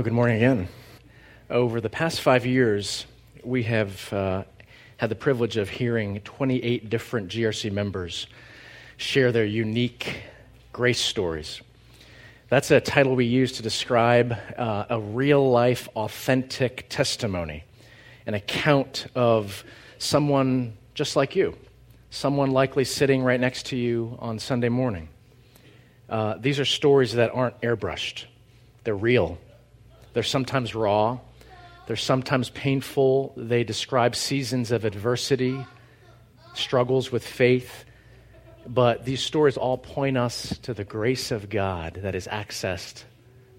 Well, good morning again. Over the past five years, we have uh, had the privilege of hearing 28 different GRC members share their unique grace stories. That's a title we use to describe uh, a real life, authentic testimony, an account of someone just like you, someone likely sitting right next to you on Sunday morning. Uh, these are stories that aren't airbrushed, they're real they're sometimes raw, they're sometimes painful. They describe seasons of adversity, struggles with faith. But these stories all point us to the grace of God that is accessed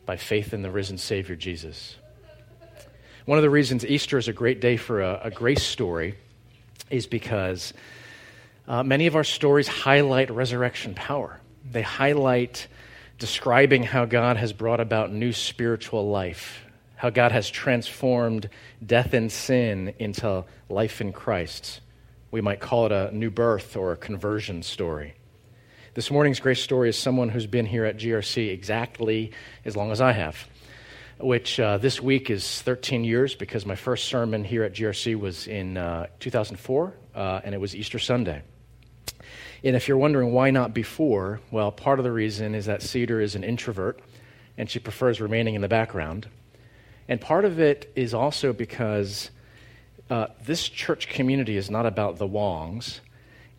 by faith in the risen Savior Jesus. One of the reasons Easter is a great day for a, a grace story is because uh, many of our stories highlight resurrection power. They highlight describing how God has brought about new spiritual life, how God has transformed death and sin into life in Christ. We might call it a new birth or a conversion story. This morning's grace story is someone who's been here at GRC exactly as long as I have, which uh, this week is 13 years because my first sermon here at GRC was in uh, 2004, uh, and it was Easter Sunday. And if you're wondering why not before, well, part of the reason is that Cedar is an introvert and she prefers remaining in the background. And part of it is also because uh, this church community is not about the Wongs.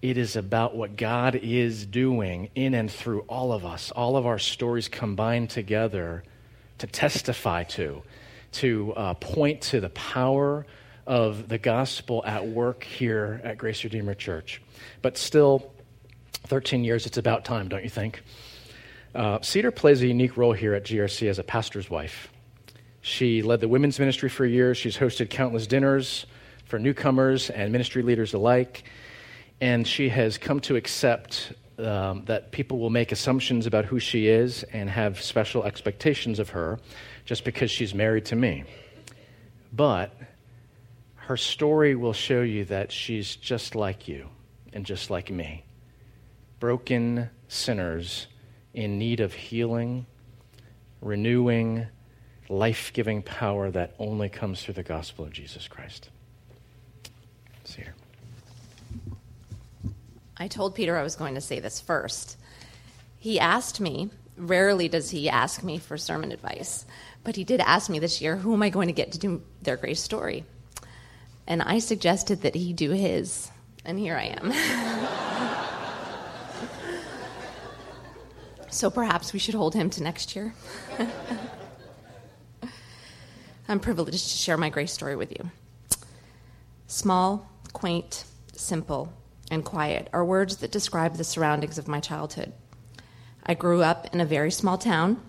It is about what God is doing in and through all of us, all of our stories combined together to testify to, to uh, point to the power of the gospel at work here at Grace Redeemer Church. But still, 13 years, it's about time, don't you think? Uh, Cedar plays a unique role here at GRC as a pastor's wife. She led the women's ministry for years. She's hosted countless dinners for newcomers and ministry leaders alike. And she has come to accept um, that people will make assumptions about who she is and have special expectations of her just because she's married to me. But her story will show you that she's just like you and just like me broken sinners in need of healing, renewing, life giving power that only comes through the gospel of Jesus Christ. See here. I told Peter I was going to say this first. He asked me, rarely does he ask me for sermon advice, but he did ask me this year, who am I going to get to do their grace story? And I suggested that he do his, and here I am. So perhaps we should hold him to next year. I'm privileged to share my grace story with you. Small, quaint, simple, and quiet are words that describe the surroundings of my childhood. I grew up in a very small town.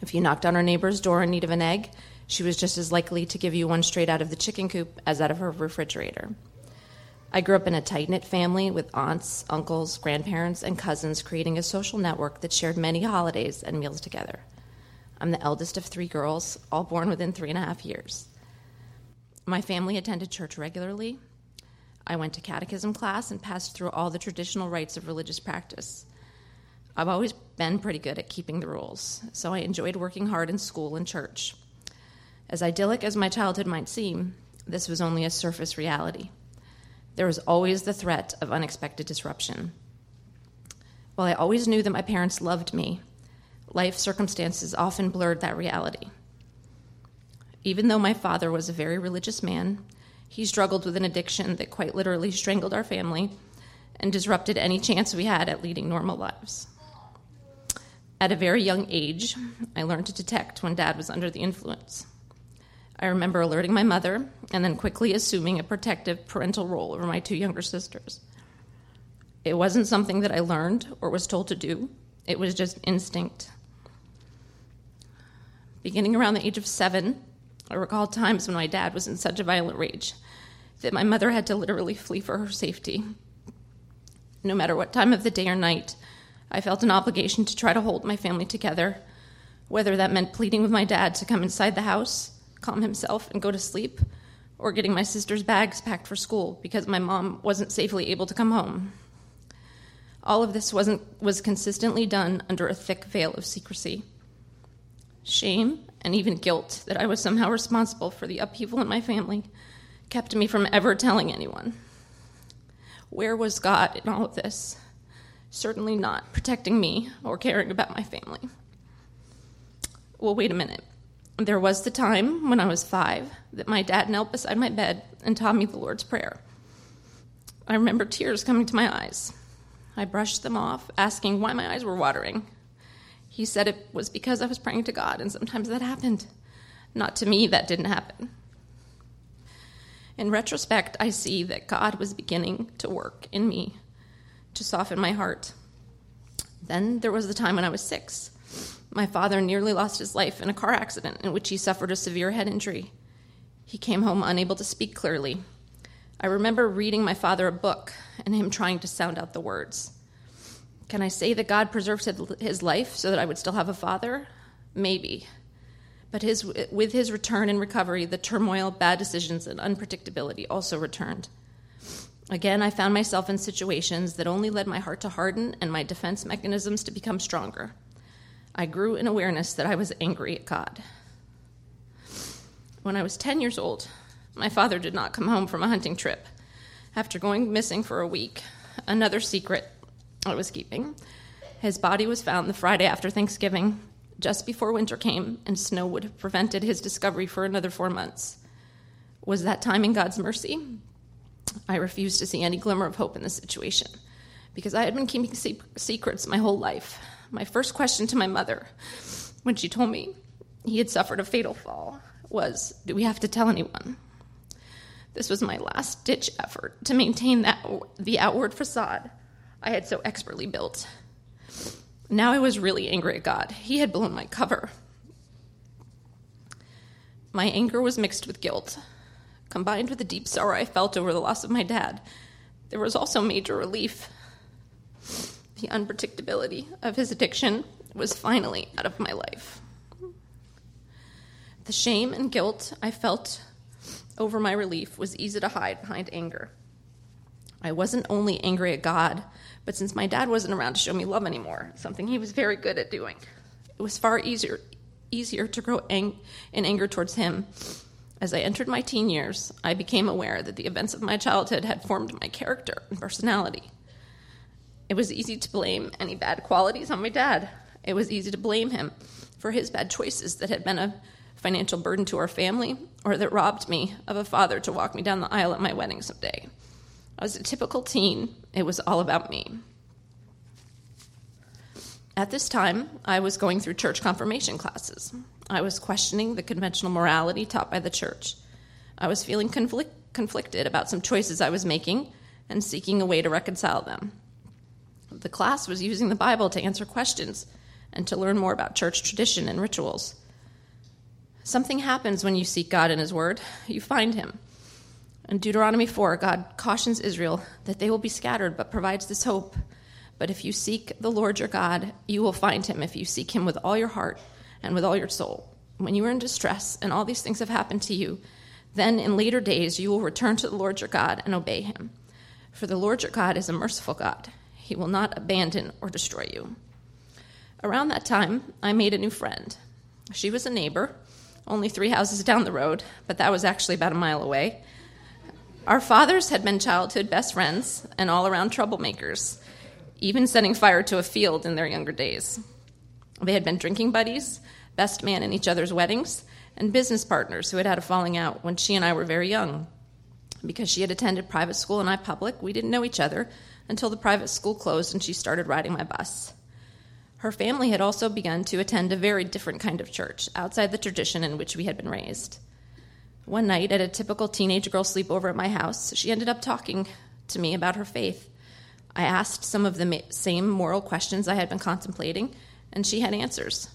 If you knocked on our neighbor's door in need of an egg, she was just as likely to give you one straight out of the chicken coop as out of her refrigerator. I grew up in a tight knit family with aunts, uncles, grandparents, and cousins, creating a social network that shared many holidays and meals together. I'm the eldest of three girls, all born within three and a half years. My family attended church regularly. I went to catechism class and passed through all the traditional rites of religious practice. I've always been pretty good at keeping the rules, so I enjoyed working hard in school and church. As idyllic as my childhood might seem, this was only a surface reality there was always the threat of unexpected disruption. While I always knew that my parents loved me, life circumstances often blurred that reality. Even though my father was a very religious man, he struggled with an addiction that quite literally strangled our family and disrupted any chance we had at leading normal lives. At a very young age, I learned to detect when dad was under the influence. I remember alerting my mother and then quickly assuming a protective parental role over my two younger sisters. It wasn't something that I learned or was told to do, it was just instinct. Beginning around the age of seven, I recall times when my dad was in such a violent rage that my mother had to literally flee for her safety. No matter what time of the day or night, I felt an obligation to try to hold my family together, whether that meant pleading with my dad to come inside the house calm himself and go to sleep, or getting my sister's bags packed for school because my mom wasn't safely able to come home. All of this wasn't, was consistently done under a thick veil of secrecy. Shame and even guilt that I was somehow responsible for the upheaval in my family kept me from ever telling anyone. Where was God in all of this? Certainly not protecting me or caring about my family. Well, wait a minute. There was the time when I was five that my dad knelt beside my bed and taught me the Lord's Prayer. I remember tears coming to my eyes. I brushed them off, asking why my eyes were watering. He said it was because I was praying to God, and sometimes that happened. Not to me, that didn't happen. In retrospect, I see that God was beginning to work in me to soften my heart. Then there was the time when I was six. My father nearly lost his life in a car accident in which he suffered a severe head injury. He came home unable to speak clearly. I remember reading my father a book and him trying to sound out the words. Can I say that God preserved his life so that I would still have a father? Maybe. But his, with his return and recovery, the turmoil, bad decisions, and unpredictability also returned. Again, I found myself in situations that only led my heart to harden and my defense mechanisms to become stronger. I grew in awareness that I was angry at God. When I was 10 years old, my father did not come home from a hunting trip. After going missing for a week, another secret I was keeping. His body was found the Friday after Thanksgiving, just before winter came, and snow would have prevented his discovery for another four months. Was that time in God's mercy? I refused to see any glimmer of hope in the situation because I had been keeping secrets my whole life. My first question to my mother, when she told me he had suffered a fatal fall, was Do we have to tell anyone? This was my last ditch effort to maintain that, the outward facade I had so expertly built. Now I was really angry at God. He had blown my cover. My anger was mixed with guilt. Combined with the deep sorrow I felt over the loss of my dad, there was also major relief. The unpredictability of his addiction was finally out of my life. The shame and guilt I felt over my relief was easy to hide behind anger. I wasn't only angry at God, but since my dad wasn't around to show me love anymore, something he was very good at doing, it was far easier easier to grow ang- in anger towards him. As I entered my teen years, I became aware that the events of my childhood had formed my character and personality. It was easy to blame any bad qualities on my dad. It was easy to blame him for his bad choices that had been a financial burden to our family or that robbed me of a father to walk me down the aisle at my wedding someday. I was a typical teen. It was all about me. At this time, I was going through church confirmation classes. I was questioning the conventional morality taught by the church. I was feeling conflict- conflicted about some choices I was making and seeking a way to reconcile them. The class was using the Bible to answer questions and to learn more about church tradition and rituals. Something happens when you seek God in His Word, you find Him. In Deuteronomy 4, God cautions Israel that they will be scattered, but provides this hope. But if you seek the Lord your God, you will find him if you seek him with all your heart and with all your soul. When you are in distress and all these things have happened to you, then in later days you will return to the Lord your God and obey him. For the Lord your God is a merciful God. He will not abandon or destroy you. Around that time, I made a new friend. She was a neighbor, only three houses down the road, but that was actually about a mile away our fathers had been childhood best friends and all around troublemakers, even setting fire to a field in their younger days. They had been drinking buddies, best man in each other's weddings, and business partners who had had a falling out when she and I were very young. Because she had attended private school and I public, we didn't know each other until the private school closed and she started riding my bus. Her family had also begun to attend a very different kind of church, outside the tradition in which we had been raised. One night, at a typical teenage girl sleepover at my house, she ended up talking to me about her faith. I asked some of the same moral questions I had been contemplating, and she had answers.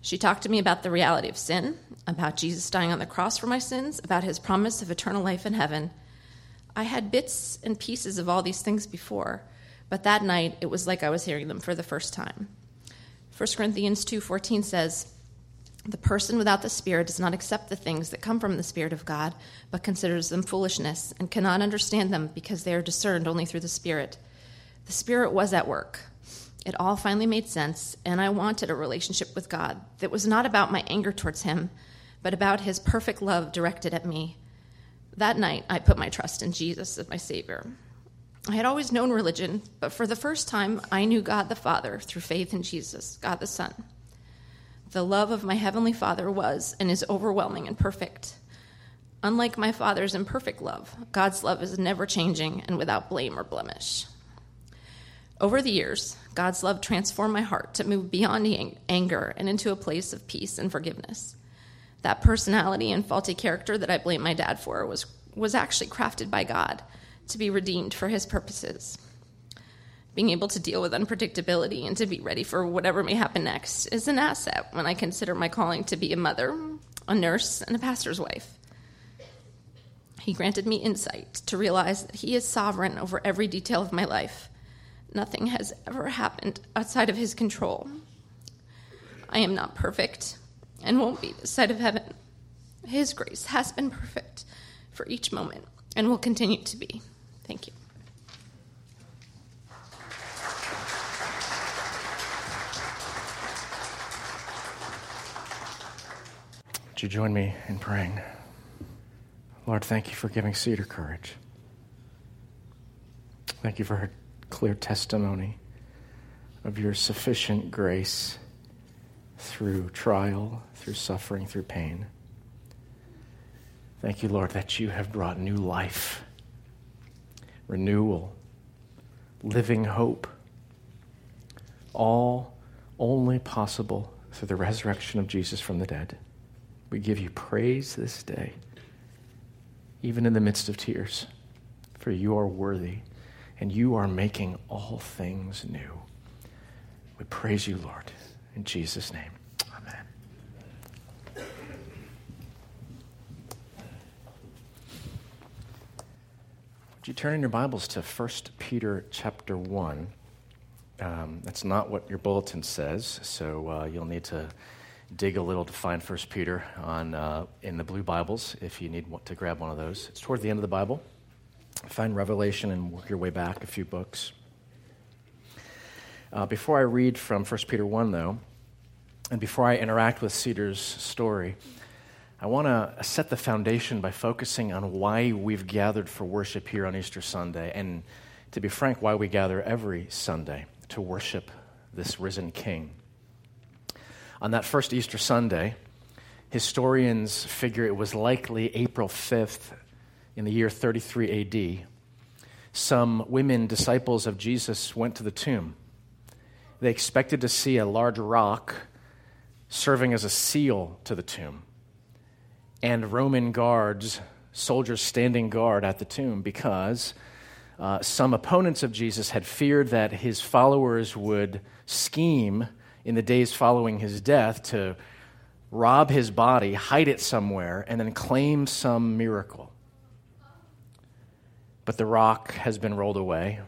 She talked to me about the reality of sin, about Jesus dying on the cross for my sins, about his promise of eternal life in heaven. I had bits and pieces of all these things before, but that night it was like I was hearing them for the first time. 1 Corinthians 2:14 says, the person without the Spirit does not accept the things that come from the Spirit of God, but considers them foolishness and cannot understand them because they are discerned only through the Spirit. The Spirit was at work. It all finally made sense, and I wanted a relationship with God that was not about my anger towards Him, but about His perfect love directed at me. That night, I put my trust in Jesus as my Savior. I had always known religion, but for the first time, I knew God the Father through faith in Jesus, God the Son. The love of my Heavenly Father was and is overwhelming and perfect. Unlike my Father's imperfect love, God's love is never changing and without blame or blemish. Over the years, God's love transformed my heart to move beyond anger and into a place of peace and forgiveness. That personality and faulty character that I blame my dad for was, was actually crafted by God to be redeemed for his purposes. Being able to deal with unpredictability and to be ready for whatever may happen next is an asset when I consider my calling to be a mother, a nurse, and a pastor's wife. He granted me insight to realize that He is sovereign over every detail of my life Nothing has ever happened outside of his control. I am not perfect and won't be this side of heaven. His grace has been perfect for each moment and will continue to be. Thank you. Would you join me in praying? Lord, thank you for giving Cedar courage. Thank you for her clear testimony of your sufficient grace through trial, through suffering, through pain. Thank you, Lord, that you have brought new life, renewal, living hope, all only possible through the resurrection of Jesus from the dead. We give you praise this day, even in the midst of tears, for you are worthy and you are making all things new. We praise you, Lord, in Jesus' name. Amen. Would you turn in your Bibles to 1 Peter chapter 1? Um, that's not what your bulletin says, so uh, you'll need to dig a little to find 1 Peter on, uh, in the blue Bibles if you need to grab one of those. It's toward the end of the Bible find Revelation and work your way back a few books. Uh, before I read from 1 Peter 1, though, and before I interact with Cedar's story, I want to set the foundation by focusing on why we've gathered for worship here on Easter Sunday, and to be frank, why we gather every Sunday to worship this risen King. On that first Easter Sunday, historians figure it was likely April 5th, in the year 33 AD, some women disciples of Jesus went to the tomb. They expected to see a large rock serving as a seal to the tomb, and Roman guards, soldiers standing guard at the tomb, because uh, some opponents of Jesus had feared that his followers would scheme in the days following his death to rob his body, hide it somewhere, and then claim some miracle. But the rock has been rolled away,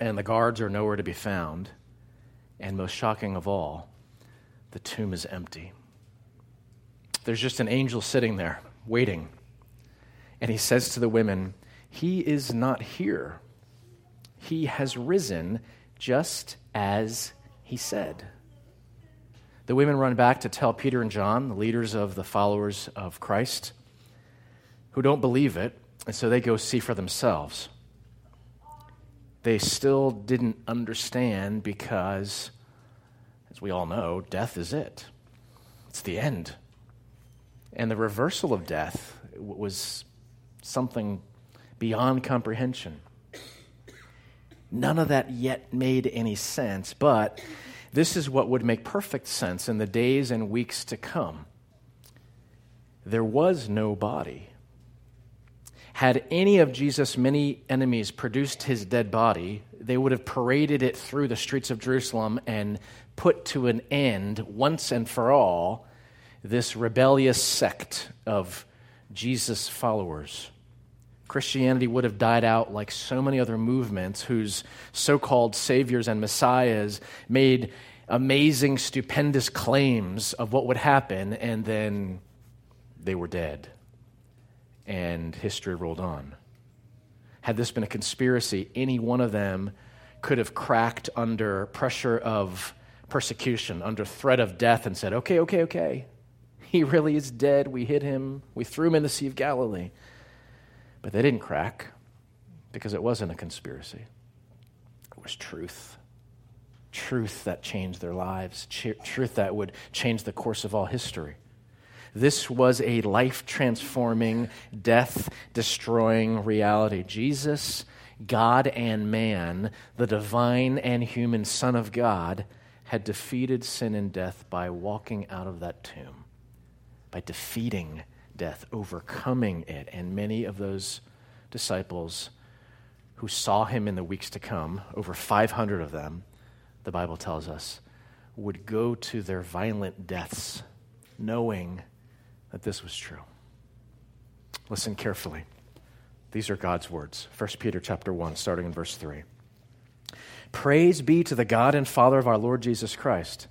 and the guards are nowhere to be found. And most shocking of all, the tomb is empty. There's just an angel sitting there, waiting. And he says to the women, He is not here. He has risen just as he said. The women run back to tell Peter and John, the leaders of the followers of Christ, who don't believe it and so they go see for themselves. They still didn't understand because, as we all know, death is it. It's the end. And the reversal of death was something beyond comprehension. None of that yet made any sense, but this is what would make perfect sense in the days and weeks to come. There was no body. Had any of Jesus' many enemies produced his dead body, they would have paraded it through the streets of Jerusalem and put to an end, once and for all, this rebellious sect of Jesus' followers. Christianity would have died out like so many other movements whose so called saviors and messiahs made amazing, stupendous claims of what would happen, and then they were dead and history rolled on. Had this been a conspiracy, any one of them could have cracked under pressure of persecution, under threat of death, and said, Okay, okay, okay. He really is dead. We hid him. We threw him in the Sea of Galilee. But they didn't crack because it wasn't a conspiracy, it was truth. Truth that changed their lives, truth that would change the course of all history. This was a life transforming, death destroying reality. Jesus, God and man, the divine and human Son of God, had defeated sin and death by walking out of that tomb, by defeating death, overcoming it. And many of those disciples who saw him in the weeks to come, over 500 of them, the Bible tells us, would go to their violent deaths knowing that this was true. Listen carefully. These are God's words. 1 Peter chapter 1 starting in verse 3. Praise be to the God and Father of our Lord Jesus Christ.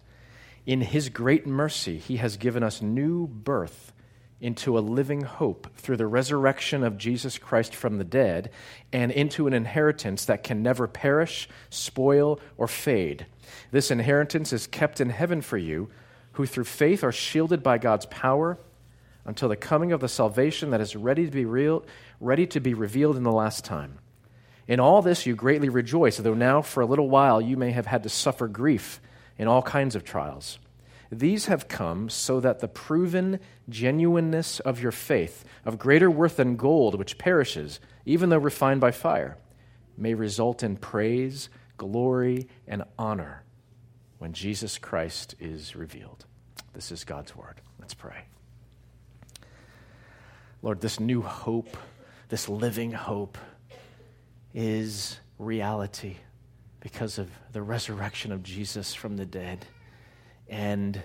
In his great mercy he has given us new birth into a living hope through the resurrection of Jesus Christ from the dead and into an inheritance that can never perish, spoil, or fade. This inheritance is kept in heaven for you, who through faith are shielded by God's power until the coming of the salvation that is ready to be real, ready to be revealed in the last time. In all this you greatly rejoice, though now for a little while you may have had to suffer grief in all kinds of trials. These have come so that the proven genuineness of your faith, of greater worth than gold, which perishes, even though refined by fire, may result in praise, glory, and honor when Jesus Christ is revealed. This is God's word. Let's pray. Lord, this new hope, this living hope, is reality because of the resurrection of Jesus from the dead. And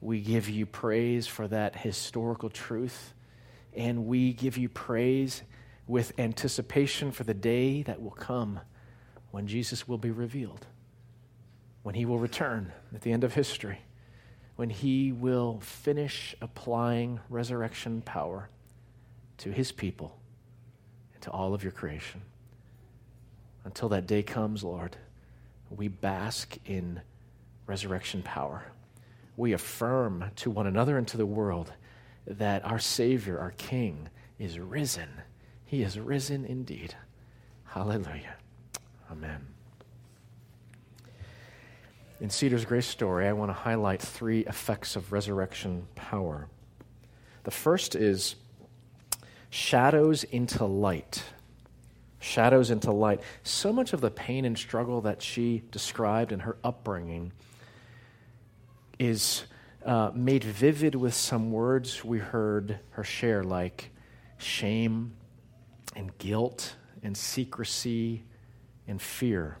we give you praise for that historical truth. And we give you praise with anticipation for the day that will come when Jesus will be revealed, when he will return at the end of history, when he will finish applying resurrection power to his people and to all of your creation. Until that day comes, Lord, we bask in resurrection power. We affirm to one another and to the world that our Savior, our King, is risen. He is risen indeed. Hallelujah. Amen. In Cedar's Grace story, I want to highlight three effects of resurrection power. The first is shadows into light. Shadows into light. So much of the pain and struggle that she described in her upbringing is uh, made vivid with some words we heard her share, like shame and guilt and secrecy and fear.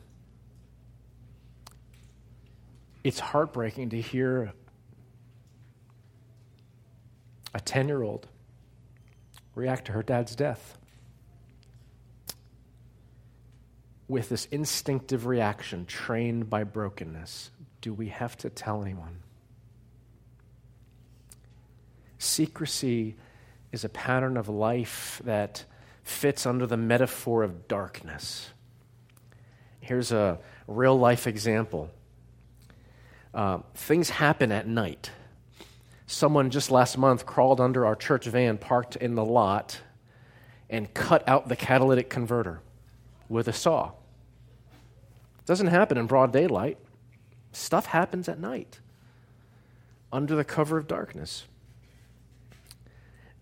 It's heartbreaking to hear a 10 year old react to her dad's death with this instinctive reaction trained by brokenness. Do we have to tell anyone? Secrecy is a pattern of life that fits under the metaphor of darkness. Here's a real life example uh, things happen at night. Someone just last month crawled under our church van parked in the lot and cut out the catalytic converter with a saw. It doesn't happen in broad daylight. Stuff happens at night under the cover of darkness.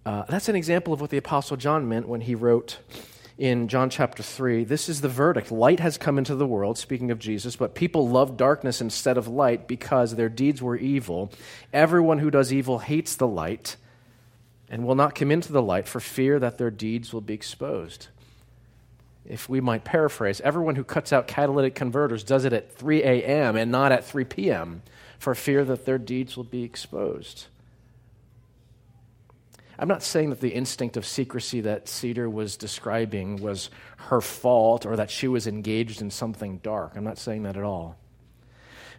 Uh, that's an example of what the Apostle John meant when he wrote in John chapter 3 This is the verdict. Light has come into the world, speaking of Jesus, but people love darkness instead of light because their deeds were evil. Everyone who does evil hates the light and will not come into the light for fear that their deeds will be exposed. If we might paraphrase, everyone who cuts out catalytic converters does it at 3 a.m. and not at 3 p.m. for fear that their deeds will be exposed. I'm not saying that the instinct of secrecy that Cedar was describing was her fault or that she was engaged in something dark. I'm not saying that at all.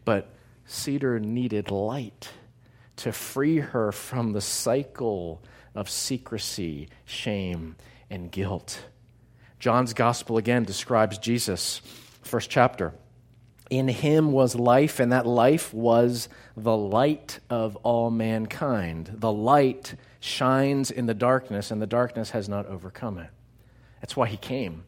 But Cedar needed light to free her from the cycle of secrecy, shame, and guilt. John's gospel again describes Jesus first chapter. In him was life, and that life was the light of all mankind. The light shines in the darkness, and the darkness has not overcome it. That's why he came.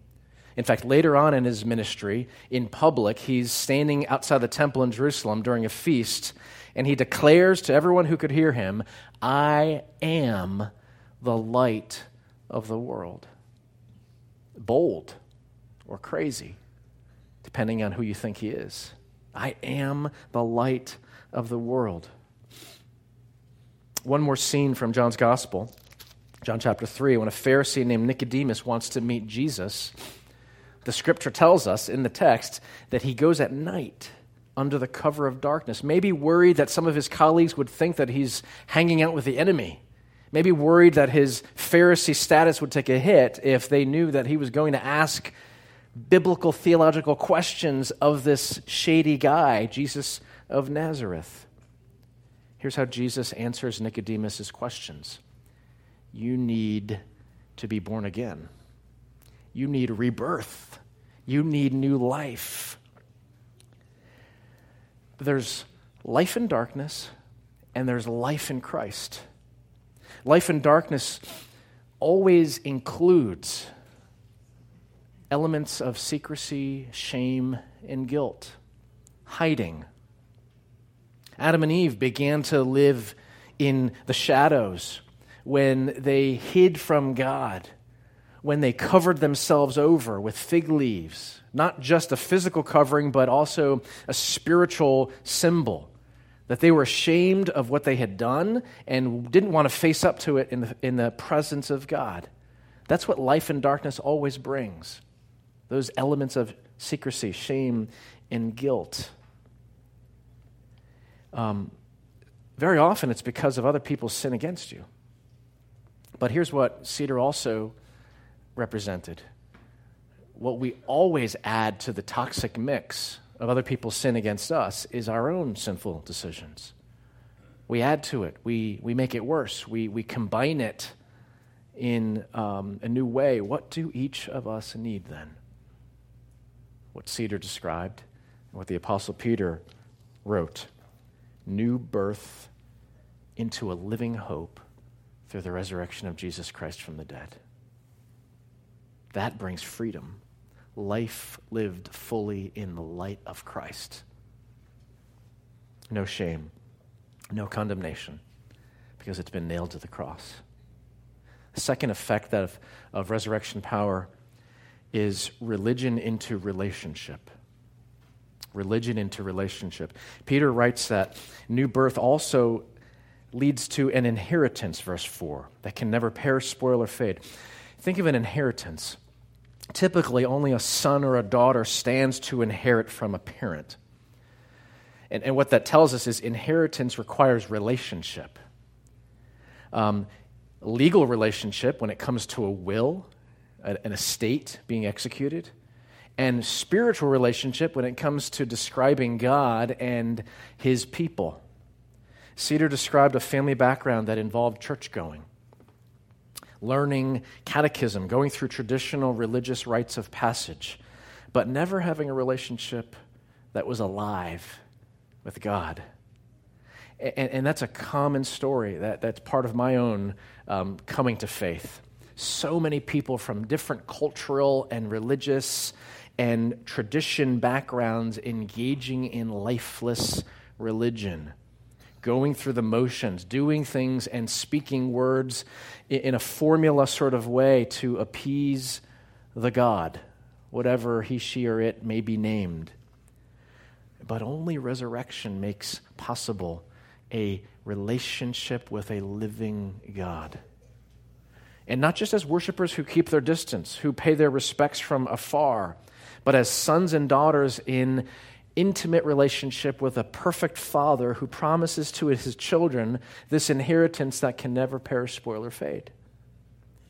In fact, later on in his ministry, in public, he's standing outside the temple in Jerusalem during a feast, and he declares to everyone who could hear him, I am the light of the world. Bold or crazy, depending on who you think he is. I am the light of the world. One more scene from John's Gospel, John chapter 3, when a Pharisee named Nicodemus wants to meet Jesus. The scripture tells us in the text that he goes at night under the cover of darkness, maybe worried that some of his colleagues would think that he's hanging out with the enemy. Maybe worried that his Pharisee status would take a hit if they knew that he was going to ask biblical theological questions of this shady guy, Jesus of Nazareth. Here's how Jesus answers Nicodemus' questions You need to be born again, you need rebirth, you need new life. There's life in darkness, and there's life in Christ. Life in darkness always includes elements of secrecy, shame, and guilt, hiding, Adam and Eve began to live in the shadows when they hid from God, when they covered themselves over with fig leaves, not just a physical covering, but also a spiritual symbol. That they were ashamed of what they had done and didn't want to face up to it in the, in the presence of God. That's what life in darkness always brings those elements of secrecy, shame, and guilt. Um, very often it's because of other people's sin against you. But here's what Cedar also represented what we always add to the toxic mix of other people's sin against us is our own sinful decisions. We add to it, we, we make it worse, we, we combine it in um, a new way. What do each of us need then? What Cedar described, and what the Apostle Peter wrote new birth into a living hope through the resurrection of Jesus Christ from the dead. That brings freedom, life lived fully in the light of Christ. No shame, no condemnation, because it's been nailed to the cross. The second effect of, of resurrection power is religion into relationship religion into relationship. Peter writes that new birth also leads to an inheritance, verse 4, that can never perish, spoil, or fade. Think of an inheritance. Typically, only a son or a daughter stands to inherit from a parent. And, and what that tells us is inheritance requires relationship. Um, legal relationship, when it comes to a will, an estate being executed, and spiritual relationship when it comes to describing God and his people. Cedar described a family background that involved church going, learning catechism, going through traditional religious rites of passage, but never having a relationship that was alive with God. And, and that's a common story. That, that's part of my own um, coming to faith. So many people from different cultural and religious and tradition backgrounds engaging in lifeless religion, going through the motions, doing things and speaking words in a formula sort of way to appease the God, whatever he, she, or it may be named. But only resurrection makes possible a relationship with a living God. And not just as worshipers who keep their distance, who pay their respects from afar, but as sons and daughters in intimate relationship with a perfect father who promises to his children this inheritance that can never perish, spoil, or fade.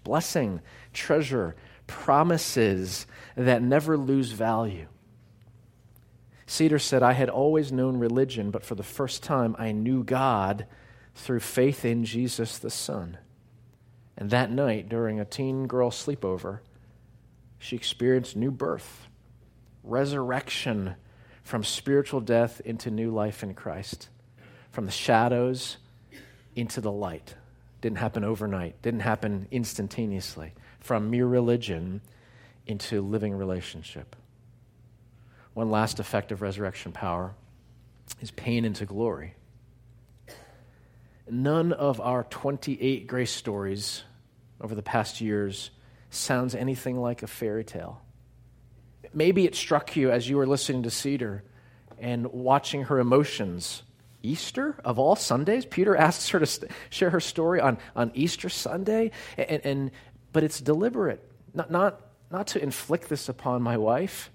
Blessing, treasure, promises that never lose value. Cedar said, I had always known religion, but for the first time I knew God through faith in Jesus the Son. And that night, during a teen girl sleepover, she experienced new birth resurrection from spiritual death into new life in Christ, from the shadows into the light. Didn't happen overnight, didn't happen instantaneously. From mere religion into living relationship. One last effect of resurrection power is pain into glory. None of our 28 grace stories over the past years sounds anything like a fairy tale. Maybe it struck you as you were listening to Cedar and watching her emotions. Easter, of all Sundays, Peter asks her to st- share her story on, on Easter Sunday, and, and, but it's deliberate, not, not, not to inflict this upon my wife,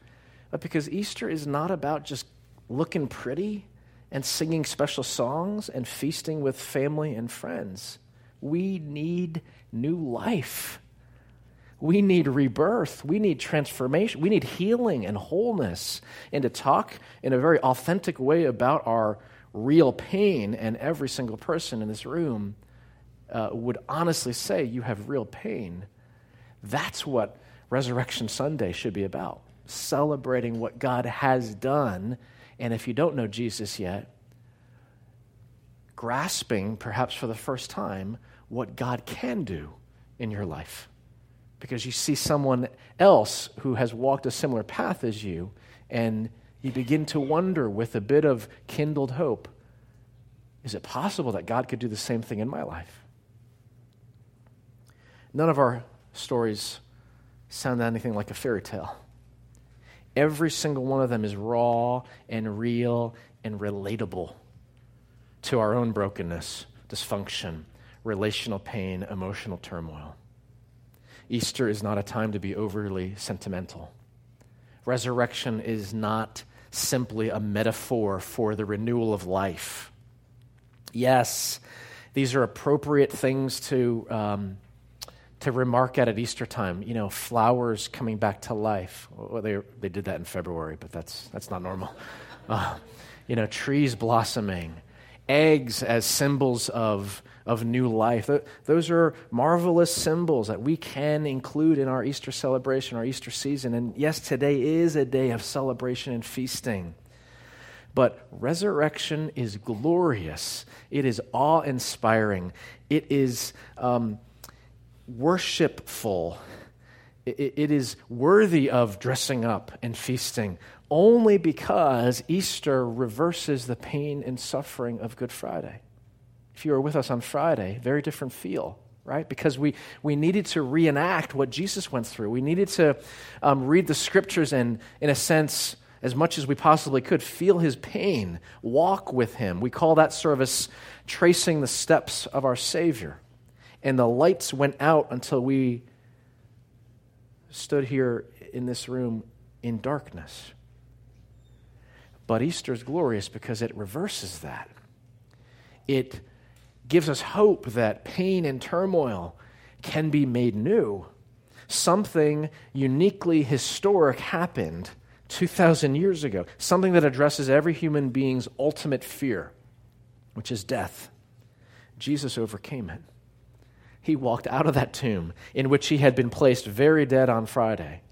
but because Easter is not about just looking pretty and singing special songs and feasting with family and friends. We need new life. We need rebirth. We need transformation. We need healing and wholeness. And to talk in a very authentic way about our real pain, and every single person in this room uh, would honestly say, You have real pain. That's what Resurrection Sunday should be about celebrating what God has done. And if you don't know Jesus yet, grasping, perhaps for the first time, what God can do in your life because you see someone else who has walked a similar path as you, and you begin to wonder with a bit of kindled hope is it possible that God could do the same thing in my life? None of our stories sound anything like a fairy tale. Every single one of them is raw and real and relatable to our own brokenness, dysfunction, relational pain, emotional turmoil. Easter is not a time to be overly sentimental. Resurrection is not simply a metaphor for the renewal of life. Yes, these are appropriate things to, um, to remark at at Easter time. You know, flowers coming back to life. Well, they, they did that in February, but that's, that's not normal. Uh, you know, trees blossoming, eggs as symbols of of new life. Those are marvelous symbols that we can include in our Easter celebration, our Easter season. And yes, today is a day of celebration and feasting. But resurrection is glorious, it is awe inspiring, it is um, worshipful. it is worthy of dressing up and feasting only because Easter reverses the pain and suffering of Good Friday if you were with us on Friday, very different feel, right? Because we, we needed to reenact what Jesus went through. We needed to um, read the scriptures and, in a sense, as much as we possibly could, feel his pain, walk with him. We call that service tracing the steps of our Savior. And the lights went out until we stood here in this room in darkness. But Easter is glorious because it reverses that. It gives us hope that pain and turmoil can be made new. Something uniquely historic happened 2,000 years ago, something that addresses every human being's ultimate fear, which is death. Jesus overcame it. He walked out of that tomb in which he had been placed very dead on Friday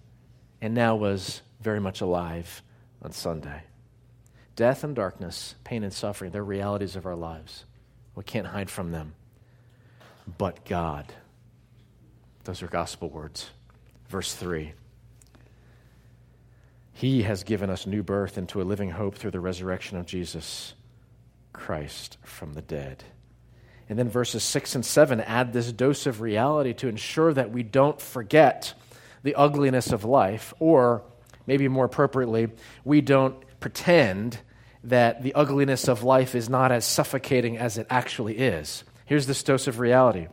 and now was very much alive on Sunday. Death and darkness, pain and suffering, they're realities of our lives. We can't hide from them. But God. Those are gospel words. Verse 3 He has given us new birth into a living hope through the resurrection of Jesus Christ from the dead. And then verses 6 and 7 add this dose of reality to ensure that we don't forget the ugliness of life, or maybe more appropriately, we don't pretend that the ugliness of life is not as suffocating as it actually is. Here's this dose of reality.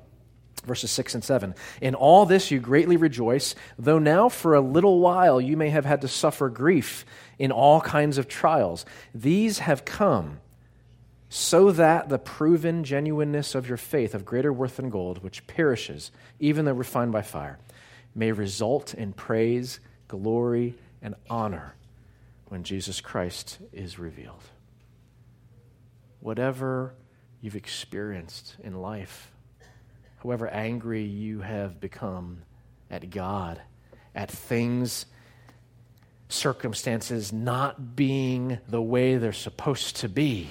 Verses 6 and 7. In all this you greatly rejoice, though now for a little while you may have had to suffer grief in all kinds of trials. These have come so that the proven genuineness of your faith, of greater worth than gold, which perishes, even though refined by fire, may result in praise, glory, and honor when Jesus Christ is revealed. Whatever you've experienced in life, however angry you have become at God, at things circumstances not being the way they're supposed to be,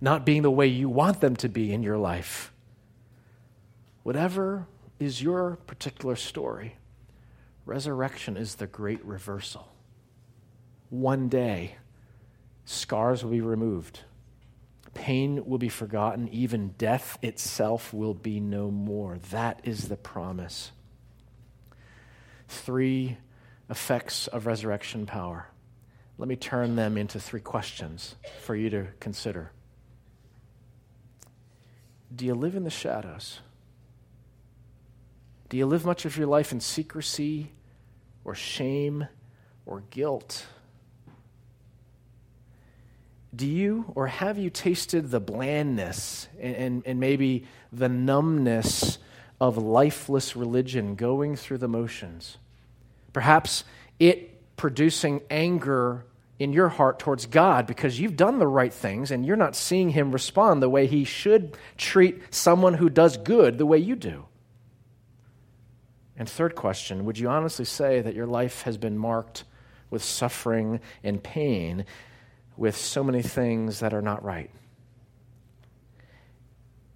not being the way you want them to be in your life. Whatever is your particular story, resurrection is the great reversal. One day, scars will be removed, pain will be forgotten, even death itself will be no more. That is the promise. Three effects of resurrection power. Let me turn them into three questions for you to consider. Do you live in the shadows? Do you live much of your life in secrecy or shame or guilt? Do you or have you tasted the blandness and, and, and, maybe the numbness of lifeless religion going through the motions? Perhaps it producing anger in your heart towards God because you've done the right things and you're not seeing Him respond the way He should treat someone who does good the way you do. And third question Would you honestly say that your life has been marked with suffering and pain, with so many things that are not right?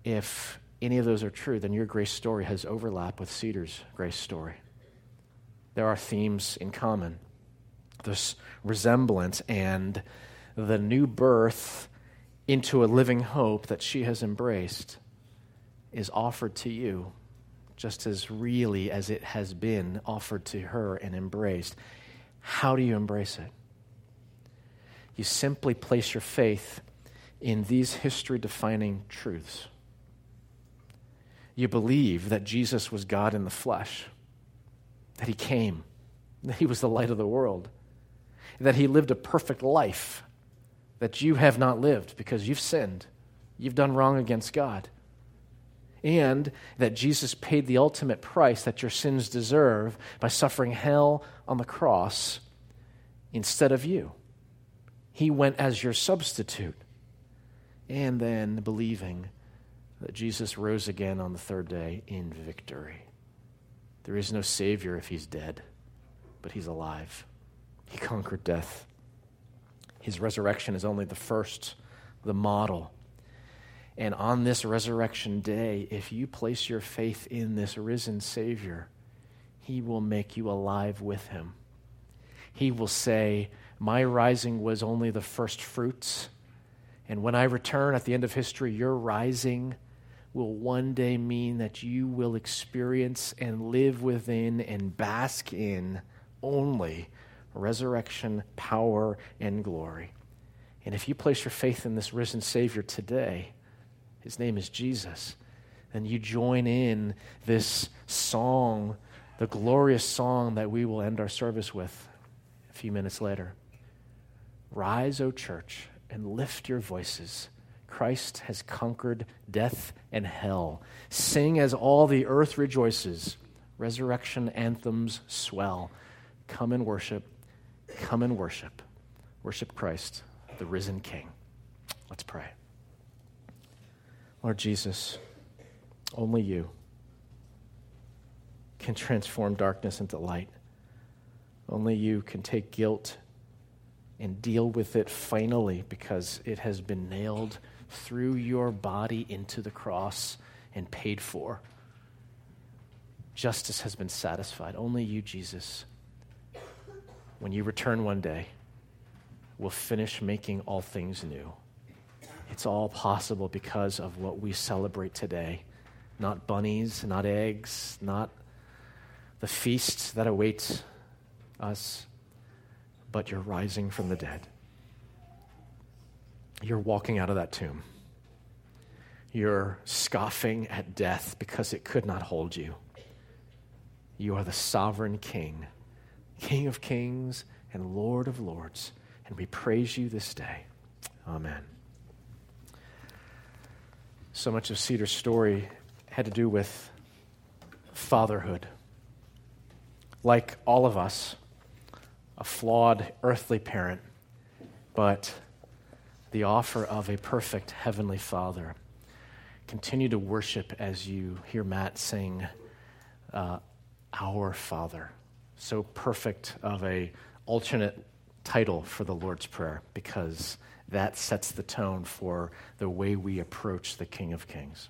If any of those are true, then your grace story has overlap with Cedar's grace story there are themes in common this resemblance and the new birth into a living hope that she has embraced is offered to you just as really as it has been offered to her and embraced. How do you embrace it? You simply place your faith in these history defining truths. You believe that Jesus was God in the flesh that he came, that he was the light of the world, that he lived a perfect life that you have not lived because you've sinned, you've done wrong against God, and that Jesus paid the ultimate price that your sins deserve by suffering hell on the cross instead of you. He went as your substitute. And then believing that Jesus rose again on the third day in victory. There is no Savior if he's dead, but he's alive. He conquered death. His resurrection is only the first, the model. And on this resurrection day, if you place your faith in this risen Savior, he will make you alive with him. He will say, My rising was only the first fruits. And when I return at the end of history, your rising will one day mean that you will experience and live within and bask in only resurrection, power, and glory. And if you place your faith in this risen Savior today, his name is Jesus, then you join in this song, the glorious song that we will end our service with a few minutes later. Rise, O church, and lift your voices Christ has conquered death and hell. Sing as all the earth rejoices. Resurrection anthems swell. Come and worship. Come and worship. Worship Christ, the risen King. Let's pray. Lord Jesus, only you can transform darkness into light. Only you can take guilt and deal with it finally because it has been nailed through your body into the cross and paid for. Justice has been satisfied. Only you, Jesus, when you return one day, will finish making all things new. It's all possible because of what we celebrate today. Not bunnies, not eggs, not the feast that awaits us, but you're rising from the dead you're walking out of that tomb. You're scoffing at death because it could not hold you. You are the sovereign King, King of kings and Lord of lords, and we praise you this day. Amen. So much of Cedar's story had to do with fatherhood. Like all of us, a flawed earthly parent, but the offer of a perfect Heavenly Father. Continue to worship as you hear Matt sing, uh, Our Father. So perfect of a alternate title for the Lord's Prayer because that sets the tone for the way we approach the King of Kings.